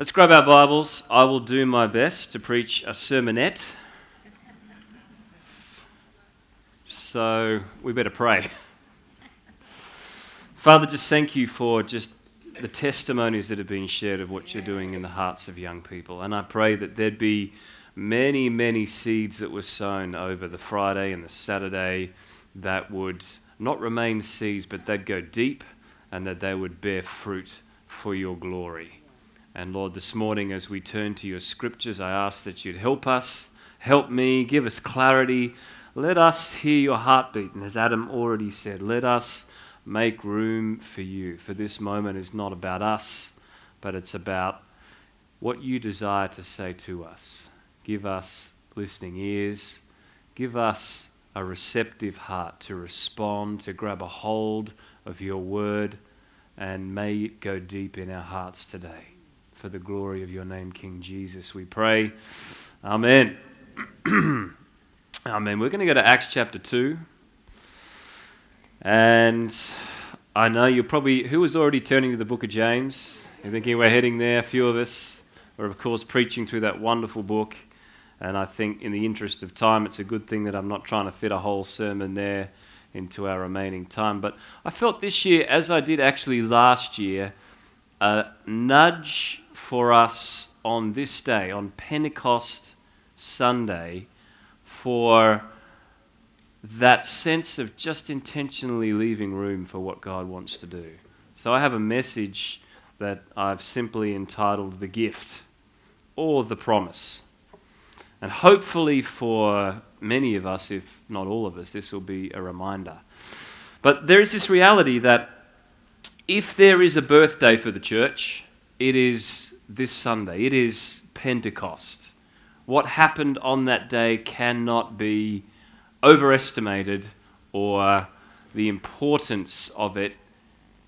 Let's grab our Bibles. I will do my best to preach a sermonette. So we better pray. Father, just thank you for just the testimonies that have been shared of what you're doing in the hearts of young people. And I pray that there'd be many, many seeds that were sown over the Friday and the Saturday that would not remain seeds, but they'd go deep and that they would bear fruit for your glory. And Lord, this morning as we turn to your scriptures, I ask that you'd help us, help me, give us clarity. Let us hear your heartbeat. And as Adam already said, let us make room for you. For this moment is not about us, but it's about what you desire to say to us. Give us listening ears. Give us a receptive heart to respond, to grab a hold of your word, and may it go deep in our hearts today for the glory of your name, King Jesus. We pray. Amen. Amen. We're going to go to Acts chapter 2. And I know you're probably, who was already turning to the book of James? You're thinking we're heading there, a few of us. We're, of course, preaching through that wonderful book. And I think, in the interest of time, it's a good thing that I'm not trying to fit a whole sermon there into our remaining time. But I felt this year, as I did actually last year, a nudge for us on this day, on Pentecost Sunday, for that sense of just intentionally leaving room for what God wants to do. So I have a message that I've simply entitled The Gift or The Promise. And hopefully, for many of us, if not all of us, this will be a reminder. But there is this reality that if there is a birthday for the church, it is this Sunday. It is Pentecost. What happened on that day cannot be overestimated, or the importance of it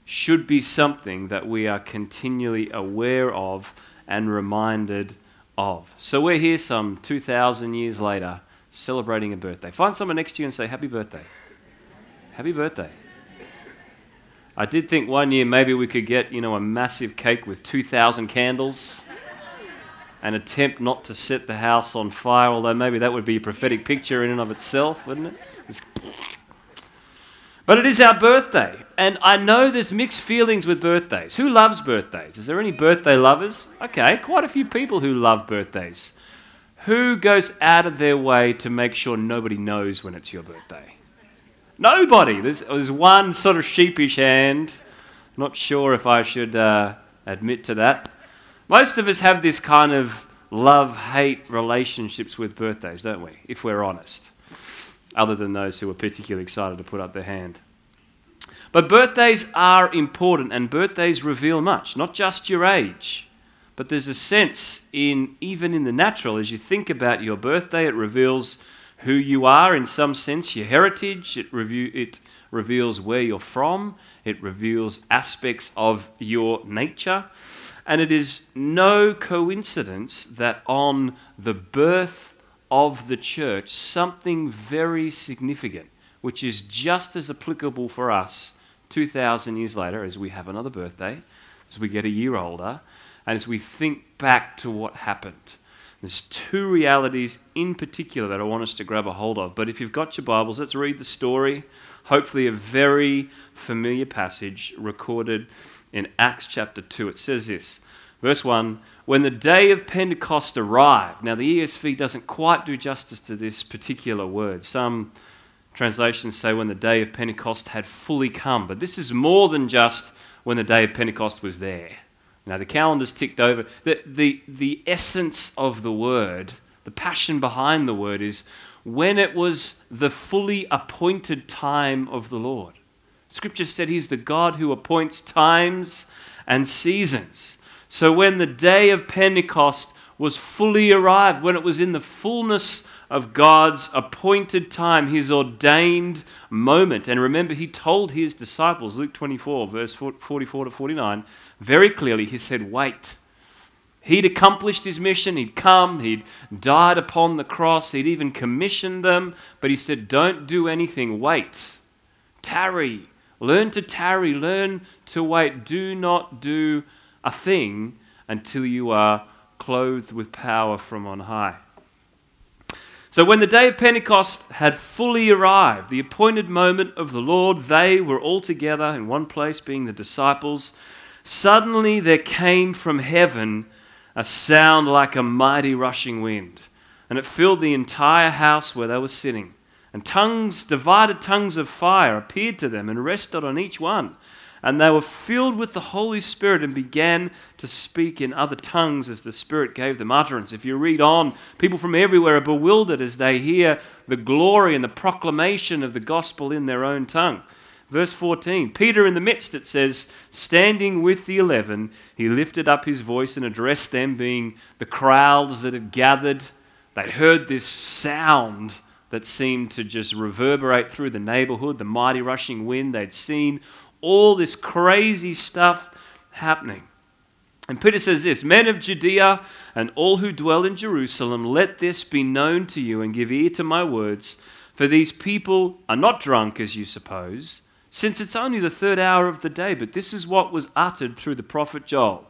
should be something that we are continually aware of and reminded of. So we're here some 2,000 years later celebrating a birthday. Find someone next to you and say, Happy birthday. Happy birthday. I did think one year maybe we could get, you know, a massive cake with 2,000 candles and attempt not to set the house on fire, although maybe that would be a prophetic picture in and of itself, wouldn't it? It's... But it is our birthday, and I know there's mixed feelings with birthdays. Who loves birthdays? Is there any birthday lovers? Okay, quite a few people who love birthdays. Who goes out of their way to make sure nobody knows when it's your birthday? Nobody. There's, there's one sort of sheepish hand. Not sure if I should uh, admit to that. Most of us have this kind of love hate relationships with birthdays, don't we? If we're honest. Other than those who are particularly excited to put up their hand. But birthdays are important, and birthdays reveal much, not just your age. But there's a sense in even in the natural, as you think about your birthday, it reveals who you are in some sense, your heritage. It, review, it reveals where you're from. It reveals aspects of your nature. And it is no coincidence that on the birth of the church, something very significant, which is just as applicable for us 2,000 years later as we have another birthday, as we get a year older, and as we think back to what happened. There's two realities in particular that I want us to grab a hold of. But if you've got your Bibles, let's read the story. Hopefully, a very familiar passage recorded in Acts chapter 2. It says this Verse 1 When the day of Pentecost arrived, now the ESV doesn't quite do justice to this particular word. Some translations say when the day of Pentecost had fully come, but this is more than just when the day of Pentecost was there. Now, the calendar's ticked over. The, the, the essence of the word, the passion behind the word, is when it was the fully appointed time of the Lord. Scripture said he's the God who appoints times and seasons. So, when the day of Pentecost was fully arrived, when it was in the fullness of God's appointed time, his ordained moment. And remember, he told his disciples, Luke 24, verse 44 to 49, very clearly, he said, Wait. He'd accomplished his mission, he'd come, he'd died upon the cross, he'd even commissioned them, but he said, Don't do anything, wait. Tarry. Learn to tarry, learn to wait. Do not do a thing until you are clothed with power from on high. So, when the day of Pentecost had fully arrived, the appointed moment of the Lord, they were all together in one place, being the disciples. Suddenly there came from heaven a sound like a mighty rushing wind, and it filled the entire house where they were sitting. And tongues, divided tongues of fire, appeared to them and rested on each one. And they were filled with the Holy Spirit and began to speak in other tongues as the Spirit gave them utterance. If you read on, people from everywhere are bewildered as they hear the glory and the proclamation of the gospel in their own tongue. Verse 14 Peter in the midst, it says, standing with the eleven, he lifted up his voice and addressed them, being the crowds that had gathered. They'd heard this sound that seemed to just reverberate through the neighborhood, the mighty rushing wind. They'd seen all this crazy stuff happening. And Peter says this Men of Judea and all who dwell in Jerusalem, let this be known to you and give ear to my words. For these people are not drunk, as you suppose, since it's only the third hour of the day. But this is what was uttered through the prophet Joel.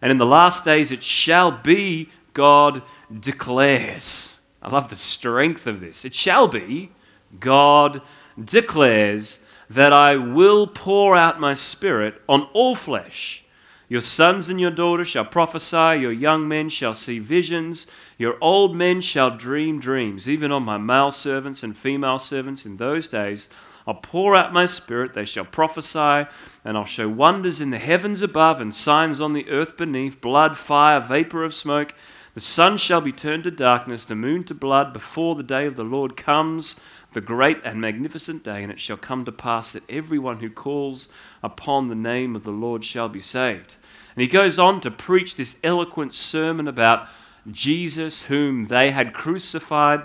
And in the last days it shall be, God declares. I love the strength of this. It shall be, God declares that I will pour out my spirit on all flesh. Your sons and your daughters shall prophesy, your young men shall see visions, your old men shall dream dreams. Even on my male servants and female servants in those days, I'll pour out my spirit, they shall prophesy, and I'll show wonders in the heavens above and signs on the earth beneath blood, fire, vapor of smoke. The sun shall be turned to darkness, the moon to blood, before the day of the Lord comes the great and magnificent day, and it shall come to pass that everyone who calls upon the name of the Lord shall be saved. And he goes on to preach this eloquent sermon about Jesus, whom they had crucified.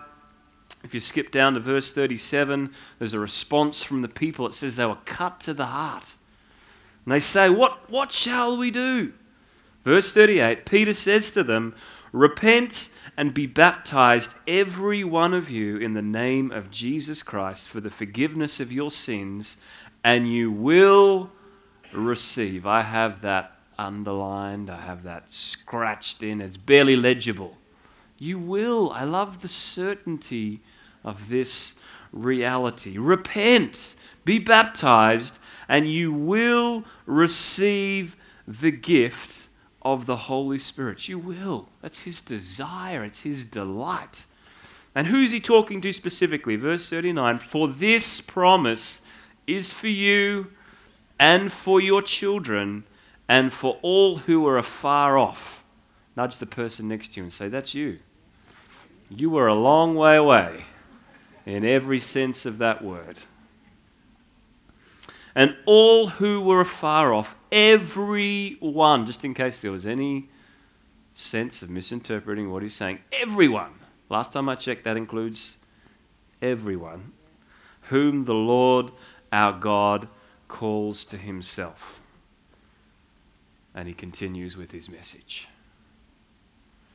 If you skip down to verse 37, there's a response from the people. It says they were cut to the heart. And they say, What, what shall we do? Verse 38 Peter says to them, Repent and be baptized, every one of you, in the name of Jesus Christ for the forgiveness of your sins, and you will receive. I have that underlined, I have that scratched in, it's barely legible. You will. I love the certainty of this reality. Repent, be baptized, and you will receive the gift of the Holy Spirit. You will. That's his desire, it's his delight. And who's he talking to specifically? Verse 39 For this promise is for you and for your children and for all who are afar off. Nudge the person next to you and say, That's you. You are a long way away in every sense of that word and all who were afar off, every one, just in case there was any sense of misinterpreting what he's saying, everyone, last time I checked, that includes everyone, whom the Lord our God calls to himself. And he continues with his message.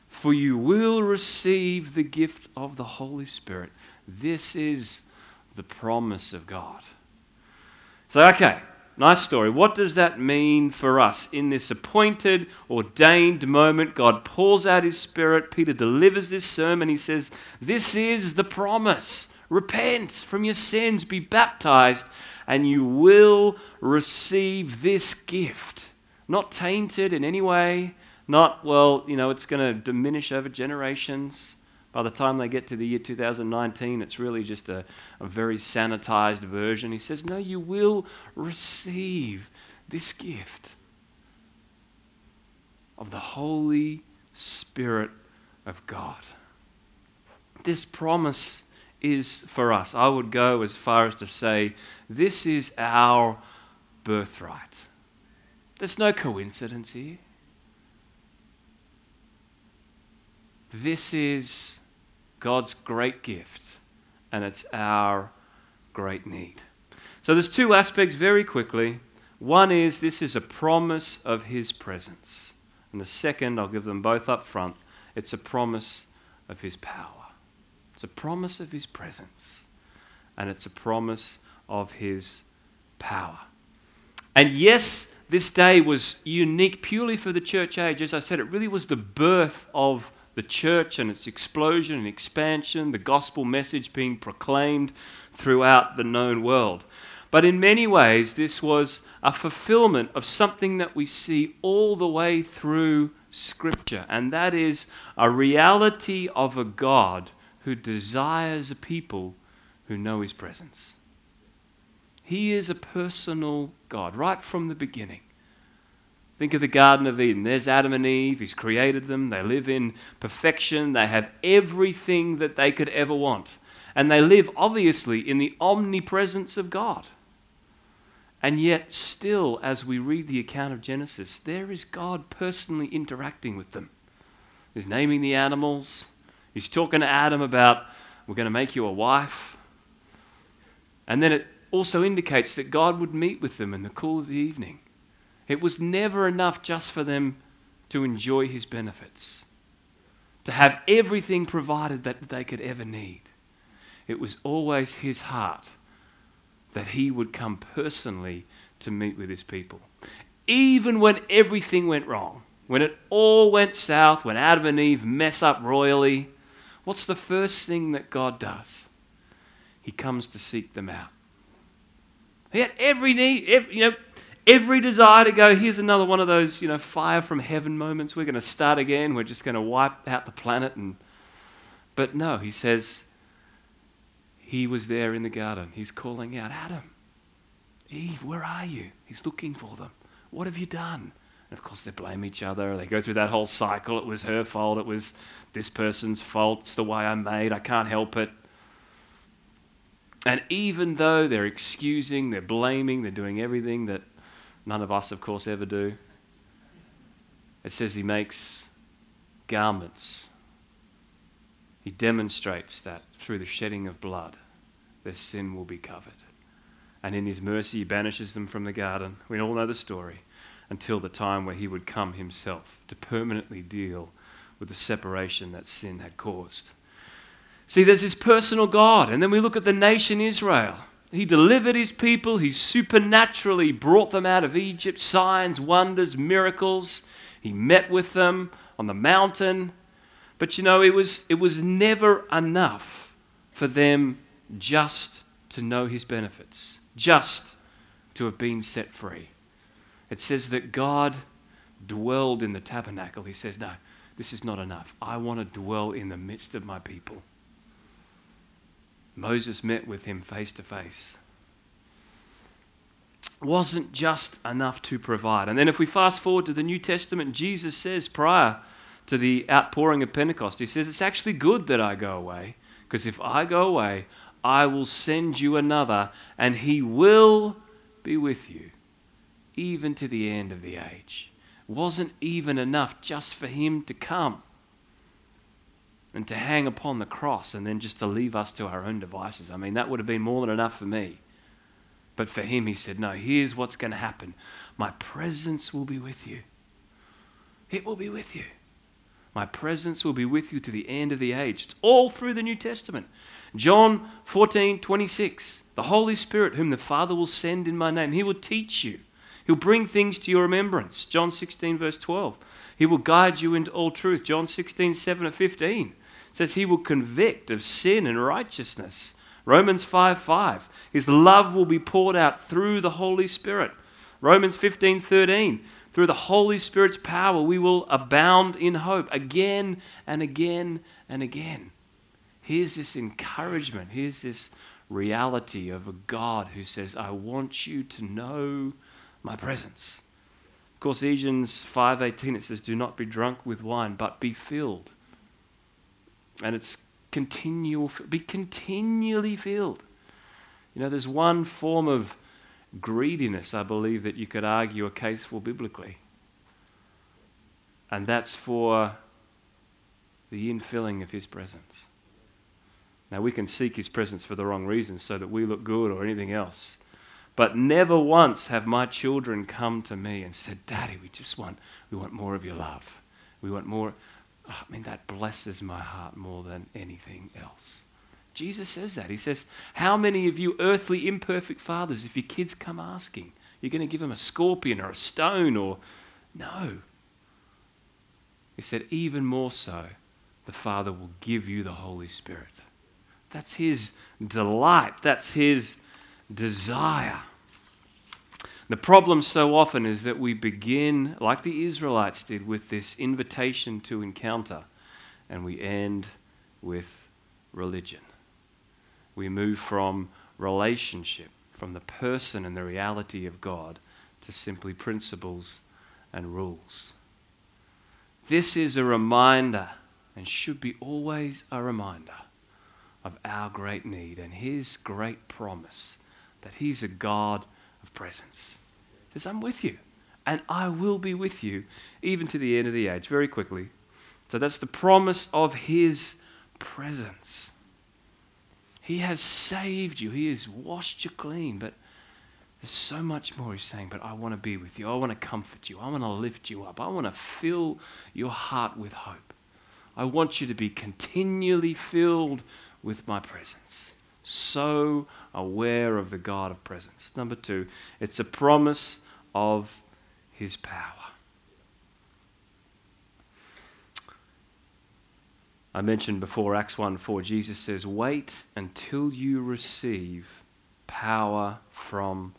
For you will receive the gift of the Holy Spirit. This is the promise of God. So, okay, nice story. What does that mean for us in this appointed, ordained moment? God pours out his spirit. Peter delivers this sermon. He says, This is the promise. Repent from your sins, be baptized, and you will receive this gift. Not tainted in any way, not, well, you know, it's going to diminish over generations. By the time they get to the year 2019, it's really just a, a very sanitized version. He says, No, you will receive this gift of the Holy Spirit of God. This promise is for us. I would go as far as to say, this is our birthright. There's no coincidence here. This is God's great gift, and it's our great need. So there's two aspects very quickly. One is this is a promise of His presence. And the second, I'll give them both up front, it's a promise of His power. It's a promise of His presence, and it's a promise of His power. And yes, this day was unique purely for the church age. As I said, it really was the birth of the church and its explosion and expansion, the gospel message being proclaimed throughout the known world. But in many ways, this was a fulfillment of something that we see all the way through Scripture, and that is a reality of a God who desires a people who know His presence. He is a personal God right from the beginning. Think of the Garden of Eden. There's Adam and Eve. He's created them. They live in perfection. They have everything that they could ever want. And they live, obviously, in the omnipresence of God. And yet, still, as we read the account of Genesis, there is God personally interacting with them. He's naming the animals. He's talking to Adam about, we're going to make you a wife. And then it also indicates that God would meet with them in the cool of the evening. It was never enough just for them to enjoy his benefits, to have everything provided that they could ever need. It was always his heart that he would come personally to meet with his people. Even when everything went wrong, when it all went south, when Adam and Eve mess up royally, what's the first thing that God does? He comes to seek them out. He had every need, every, you know, every desire to go, here's another one of those, you know, fire from heaven moments. We're going to start again. We're just going to wipe out the planet. And, but no, he says, he was there in the garden. He's calling out, Adam, Eve, where are you? He's looking for them. What have you done? And of course, they blame each other. They go through that whole cycle. It was her fault. It was this person's fault. It's the way I'm made. I can't help it. And even though they're excusing, they're blaming, they're doing everything that None of us, of course, ever do. It says he makes garments. He demonstrates that through the shedding of blood, their sin will be covered. And in his mercy, he banishes them from the garden. We all know the story until the time where he would come himself to permanently deal with the separation that sin had caused. See, there's this personal God. And then we look at the nation Israel. He delivered his people. He supernaturally brought them out of Egypt, signs, wonders, miracles. He met with them on the mountain. But you know, it was, it was never enough for them just to know his benefits, just to have been set free. It says that God dwelled in the tabernacle. He says, No, this is not enough. I want to dwell in the midst of my people. Moses met with him face to face. Wasn't just enough to provide. And then, if we fast forward to the New Testament, Jesus says prior to the outpouring of Pentecost, He says, It's actually good that I go away, because if I go away, I will send you another, and He will be with you, even to the end of the age. Wasn't even enough just for Him to come and to hang upon the cross and then just to leave us to our own devices. I mean, that would have been more than enough for me. But for him, he said, No, here's what's going to happen my presence will be with you. It will be with you. My presence will be with you to the end of the age. It's all through the New Testament. John 14, 26. The Holy Spirit, whom the Father will send in my name, he will teach you. He'll bring things to your remembrance. John 16, verse 12. He will guide you into all truth. John 16, 7 to 15 says he will convict of sin and righteousness. Romans 5 5. His love will be poured out through the Holy Spirit. Romans 15 13. Through the Holy Spirit's power, we will abound in hope again and again and again. Here's this encouragement. Here's this reality of a God who says, I want you to know my presence. Of course, Ephesians 5:18 it says, "Do not be drunk with wine, but be filled and it's continual, be continually filled. You know, there's one form of greediness, I believe, that you could argue a case for biblically. And that's for the infilling of His presence. Now, we can seek His presence for the wrong reasons so that we look good or anything else. But never once have my children come to me and said, Daddy, we just want, we want more of your love. We want more. I mean, that blesses my heart more than anything else. Jesus says that. He says, How many of you earthly imperfect fathers, if your kids come asking, You're going to give them a scorpion or a stone or. No. He said, even more so, the Father will give you the Holy Spirit. That's his delight, that's his desire. The problem so often is that we begin, like the Israelites did, with this invitation to encounter, and we end with religion. We move from relationship, from the person and the reality of God, to simply principles and rules. This is a reminder, and should be always a reminder, of our great need and His great promise that He's a God of presence. Says, I'm with you, and I will be with you even to the end of the age. Very quickly. So that's the promise of His presence. He has saved you, He has washed you clean, but there's so much more He's saying, but I want to be with you. I want to comfort you. I want to lift you up. I want to fill your heart with hope. I want you to be continually filled with my presence so aware of the God of presence. Number two, it's a promise of his power. I mentioned before Acts 1 4, Jesus says, Wait until you receive power from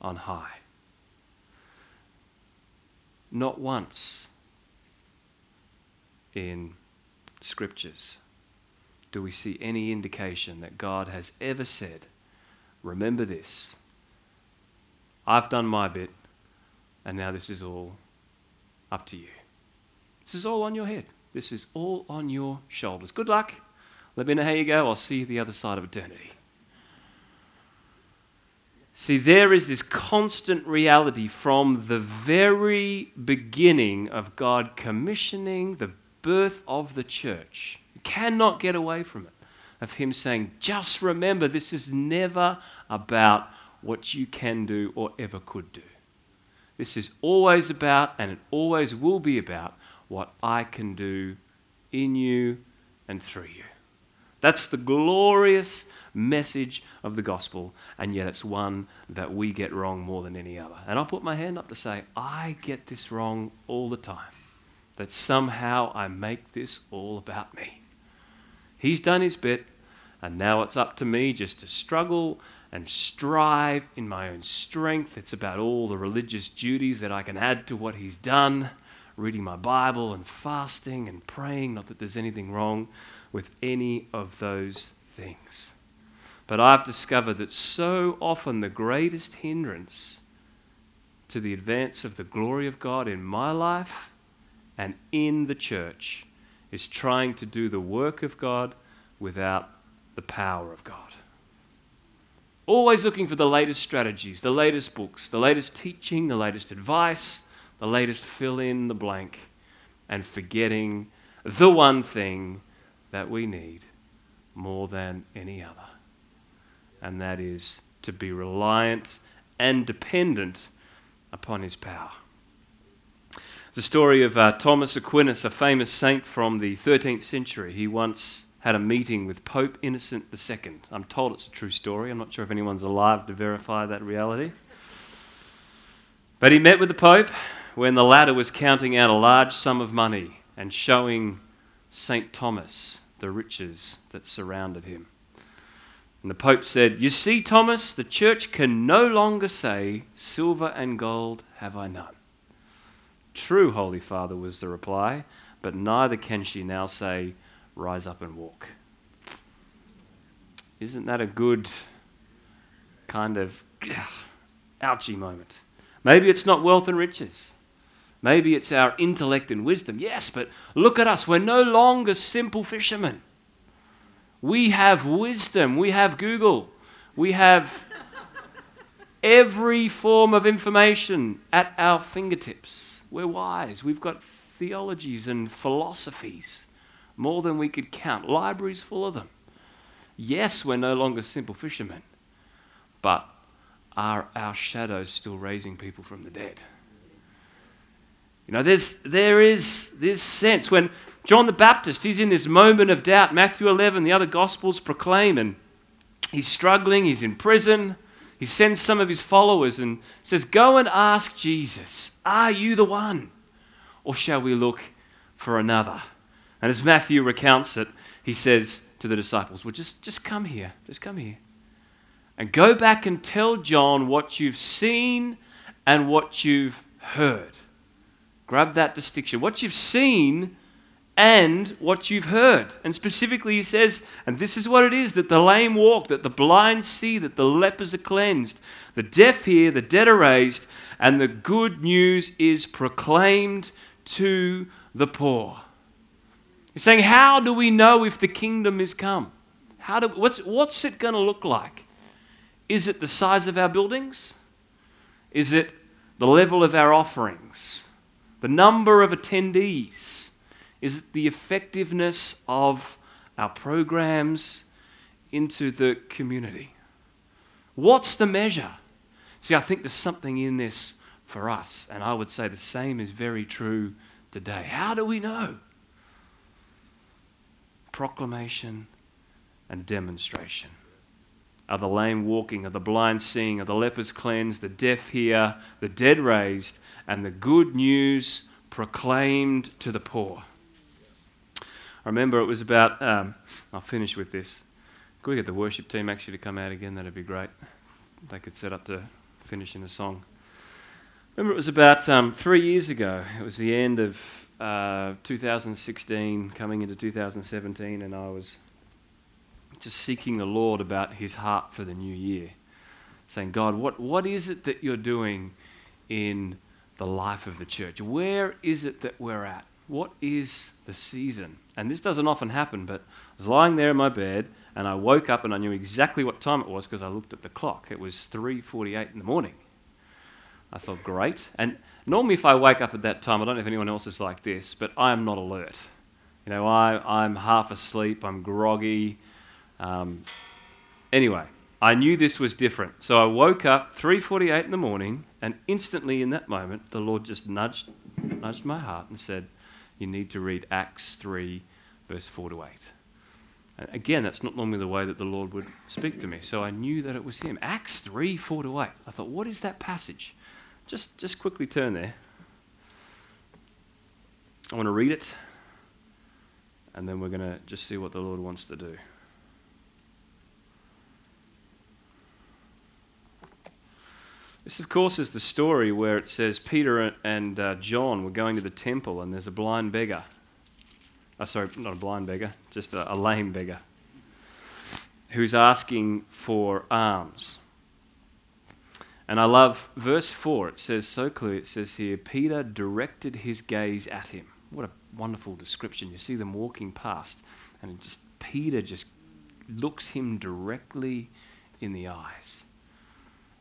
on high. Not once in scriptures do we see any indication that God has ever said, Remember this. I've done my bit, and now this is all up to you. This is all on your head. This is all on your shoulders. Good luck. Let me know how you go. I'll see you the other side of eternity. See, there is this constant reality from the very beginning of God commissioning the birth of the church You cannot get away from it. Of Him saying, just remember, this is never about what you can do or ever could do. This is always about, and it always will be about, what I can do in you and through you. That's the glorious message of the gospel, and yet it's one that we get wrong more than any other. And I'll put my hand up to say, I get this wrong all the time. That somehow I make this all about me. He's done his bit, and now it's up to me just to struggle and strive in my own strength. It's about all the religious duties that I can add to what he's done reading my Bible and fasting and praying. Not that there's anything wrong with any of those things. But I've discovered that so often the greatest hindrance to the advance of the glory of God in my life and in the church is trying to do the work of God without the power of God. Always looking for the latest strategies, the latest books, the latest teaching, the latest advice, the latest fill in the blank, and forgetting the one thing that we need more than any other. And that is to be reliant and dependent upon His power. The story of uh, Thomas Aquinas, a famous saint from the 13th century. He once had a meeting with Pope Innocent II. I'm told it's a true story. I'm not sure if anyone's alive to verify that reality. But he met with the Pope when the latter was counting out a large sum of money and showing St. Thomas the riches that surrounded him. And the Pope said, You see, Thomas, the church can no longer say, Silver and gold have I none. True, Holy Father, was the reply, but neither can she now say, Rise up and walk. Isn't that a good kind of ouchy moment? Maybe it's not wealth and riches. Maybe it's our intellect and wisdom. Yes, but look at us. We're no longer simple fishermen. We have wisdom. We have Google. We have every form of information at our fingertips. We're wise. We've got theologies and philosophies, more than we could count, libraries full of them. Yes, we're no longer simple fishermen, but are our shadows still raising people from the dead? You know, there's, there is this sense when John the Baptist, he's in this moment of doubt. Matthew 11, the other Gospels proclaim, and he's struggling, he's in prison, he sends some of his followers and says, Go and ask Jesus, Are you the one? Or shall we look for another? And as Matthew recounts it, he says to the disciples, Well, just, just come here. Just come here. And go back and tell John what you've seen and what you've heard. Grab that distinction. What you've seen and what you've heard. And specifically, he says, and this is what it is that the lame walk, that the blind see, that the lepers are cleansed, the deaf hear, the dead are raised, and the good news is proclaimed to the poor. He's saying, How do we know if the kingdom is come? How do, what's, what's it going to look like? Is it the size of our buildings? Is it the level of our offerings? The number of attendees? Is it the effectiveness of our programs into the community? What's the measure? See, I think there's something in this for us, and I would say the same is very true today. How do we know? Proclamation and demonstration. Are the lame walking? Are the blind seeing? Are the lepers cleansed? The deaf hear? The dead raised? And the good news proclaimed to the poor. I remember it was about, um, I'll finish with this. Could we get the worship team actually to come out again? That'd be great. They could set up to finish in a song. Remember, it was about um, three years ago. It was the end of uh, 2016, coming into 2017, and I was just seeking the Lord about his heart for the new year. Saying, God, what, what is it that you're doing in the life of the church? Where is it that we're at? What is the season? And this doesn't often happen, but I was lying there in my bed and I woke up and I knew exactly what time it was because I looked at the clock. It was 3:48 in the morning. I thought, great. And normally, if I wake up at that time, I don't know if anyone else is like this, but I am not alert. You know, I, I'm half asleep, I'm groggy. Um, anyway, I knew this was different. So I woke up 3:48 in the morning, and instantly in that moment, the Lord just nudged, nudged my heart and said, "You need to read Acts 3, verse 4 to 8." And again, that's not normally the way that the Lord would speak to me. So I knew that it was Him. Acts 3, 4 to 8. I thought, what is that passage? Just, just quickly turn there. I want to read it, and then we're going to just see what the Lord wants to do. This, of course, is the story where it says Peter and uh, John were going to the temple, and there's a blind beggar. Oh, sorry, not a blind beggar, just a, a lame beggar who's asking for alms. And I love verse 4. It says so clear. It says here, Peter directed his gaze at him. What a wonderful description. You see them walking past, and just Peter just looks him directly in the eyes.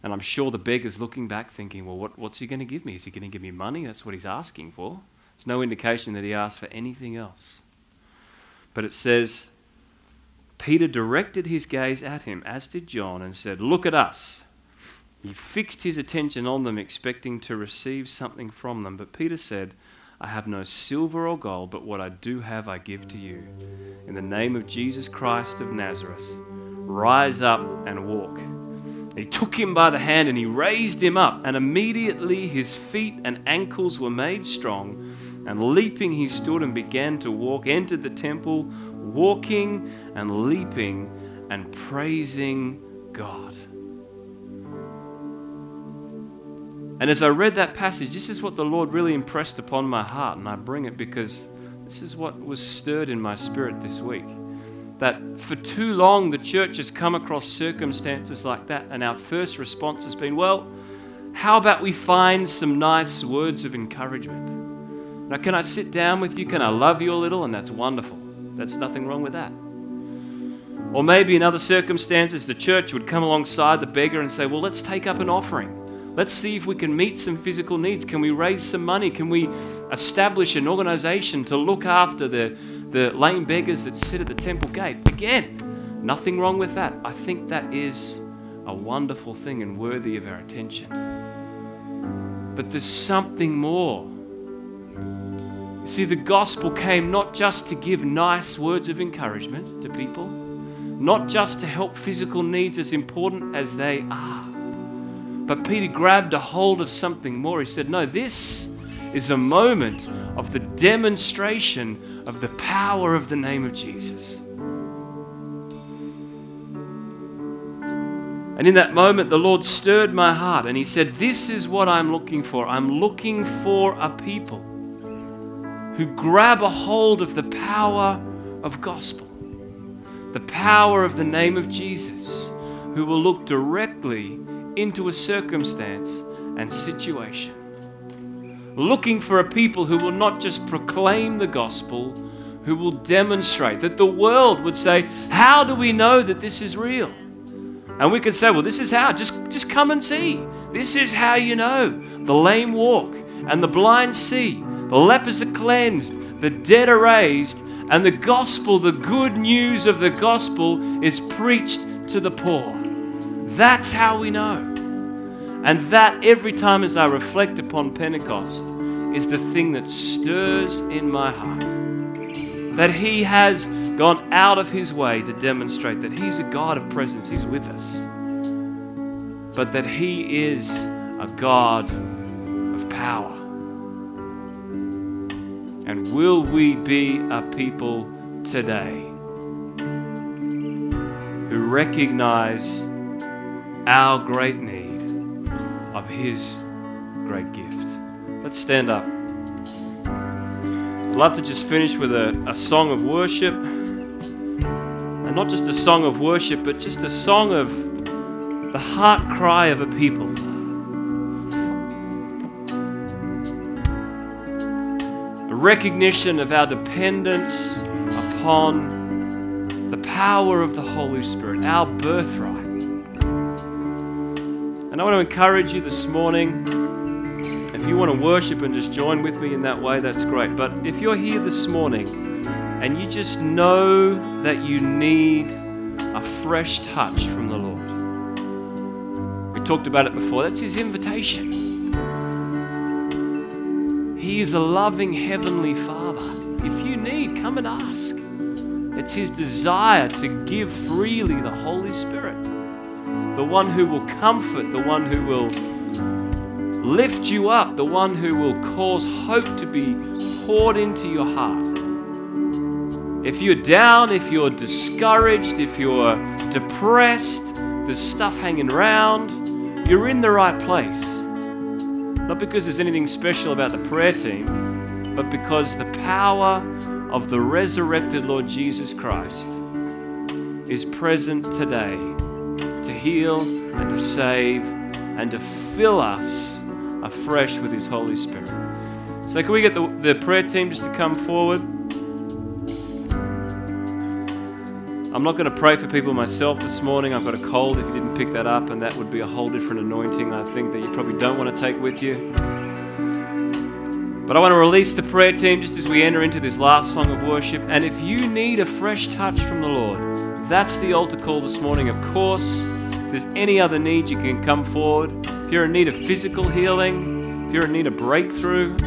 And I'm sure the beggar's looking back thinking, well, what, what's he going to give me? Is he going to give me money? That's what he's asking for. There's no indication that he asked for anything else. But it says, Peter directed his gaze at him, as did John, and said, Look at us. He fixed his attention on them, expecting to receive something from them. But Peter said, I have no silver or gold, but what I do have I give to you. In the name of Jesus Christ of Nazareth, rise up and walk. He took him by the hand and he raised him up, and immediately his feet and ankles were made strong. And leaping, he stood and began to walk, entered the temple, walking and leaping and praising God. And as I read that passage, this is what the Lord really impressed upon my heart, and I bring it because this is what was stirred in my spirit this week. That for too long the church has come across circumstances like that, and our first response has been, well, how about we find some nice words of encouragement? Now, can I sit down with you? Can I love you a little? And that's wonderful. That's nothing wrong with that. Or maybe in other circumstances, the church would come alongside the beggar and say, well, let's take up an offering. Let's see if we can meet some physical needs. Can we raise some money? Can we establish an organization to look after the, the lame beggars that sit at the temple gate? Again, nothing wrong with that. I think that is a wonderful thing and worthy of our attention. But there's something more. You see, the gospel came not just to give nice words of encouragement to people, not just to help physical needs as important as they are But Peter grabbed a hold of something more. He said, No, this is a moment of the demonstration of the power of the name of Jesus. And in that moment, the Lord stirred my heart and He said, This is what I'm looking for. I'm looking for a people who grab a hold of the power of gospel, the power of the name of Jesus, who will look directly into a circumstance and situation. Looking for a people who will not just proclaim the gospel, who will demonstrate that the world would say, How do we know that this is real? And we could say, well, this is how. Just, just come and see. This is how you know. The lame walk, and the blind see. The lepers are cleansed, the dead are raised, and the gospel, the good news of the gospel, is preached to the poor. That's how we know. And that, every time as I reflect upon Pentecost, is the thing that stirs in my heart. That He has gone out of his way to demonstrate that he's a God of presence, he's with us, but that he is a God of power. And will we be a people today who recognize our great need of his great gift? Let's stand up. I'd love to just finish with a, a song of worship And not just a song of worship, but just a song of the heart cry of a people. A recognition of our dependence upon the power of the Holy Spirit, our birthright. And I want to encourage you this morning. If you want to worship and just join with me in that way, that's great. But if you're here this morning, and you just know that you need a fresh touch from the Lord. We talked about it before. That's His invitation. He is a loving Heavenly Father. If you need, come and ask. It's His desire to give freely the Holy Spirit, the one who will comfort, the one who will lift you up, the one who will cause hope to be poured into your heart. If you're down, if you're discouraged, if you're depressed, there's stuff hanging around, you're in the right place. Not because there's anything special about the prayer team, but because the power of the resurrected Lord Jesus Christ is present today to heal and to save and to fill us afresh with His Holy Spirit. So, can we get the, the prayer team just to come forward? I'm not going to pray for people myself this morning. I've got a cold if you didn't pick that up, and that would be a whole different anointing, I think, that you probably don't want to take with you. But I want to release the prayer team just as we enter into this last song of worship. And if you need a fresh touch from the Lord, that's the altar call this morning. Of course, if there's any other need, you can come forward. If you're in need of physical healing, if you're in need of breakthrough,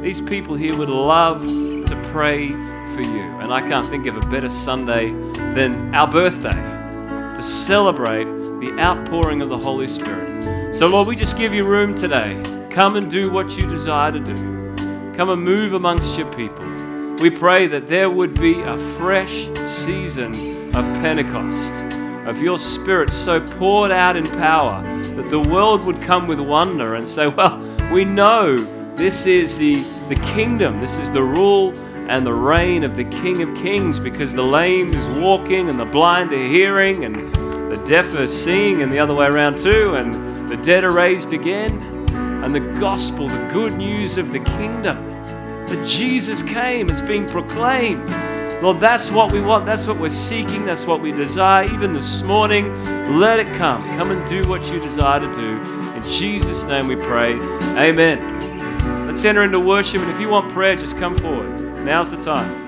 these people here would love to pray for you. And I can't think of a better Sunday than our birthday to celebrate the outpouring of the Holy Spirit. So, Lord, we just give you room today. Come and do what you desire to do. Come and move amongst your people. We pray that there would be a fresh season of Pentecost, of your Spirit so poured out in power that the world would come with wonder and say, Well, we know this is the, the kingdom, this is the rule and the reign of the King of Kings because the lame is walking and the blind are hearing and the deaf are seeing and the other way around too and the dead are raised again and the gospel, the good news of the kingdom that Jesus came is being proclaimed. Lord, that's what we want. That's what we're seeking. That's what we desire. Even this morning, let it come. Come and do what you desire to do. In Jesus' name we pray. Amen. Let's enter into worship. And if you want prayer, just come forward. Now's the time.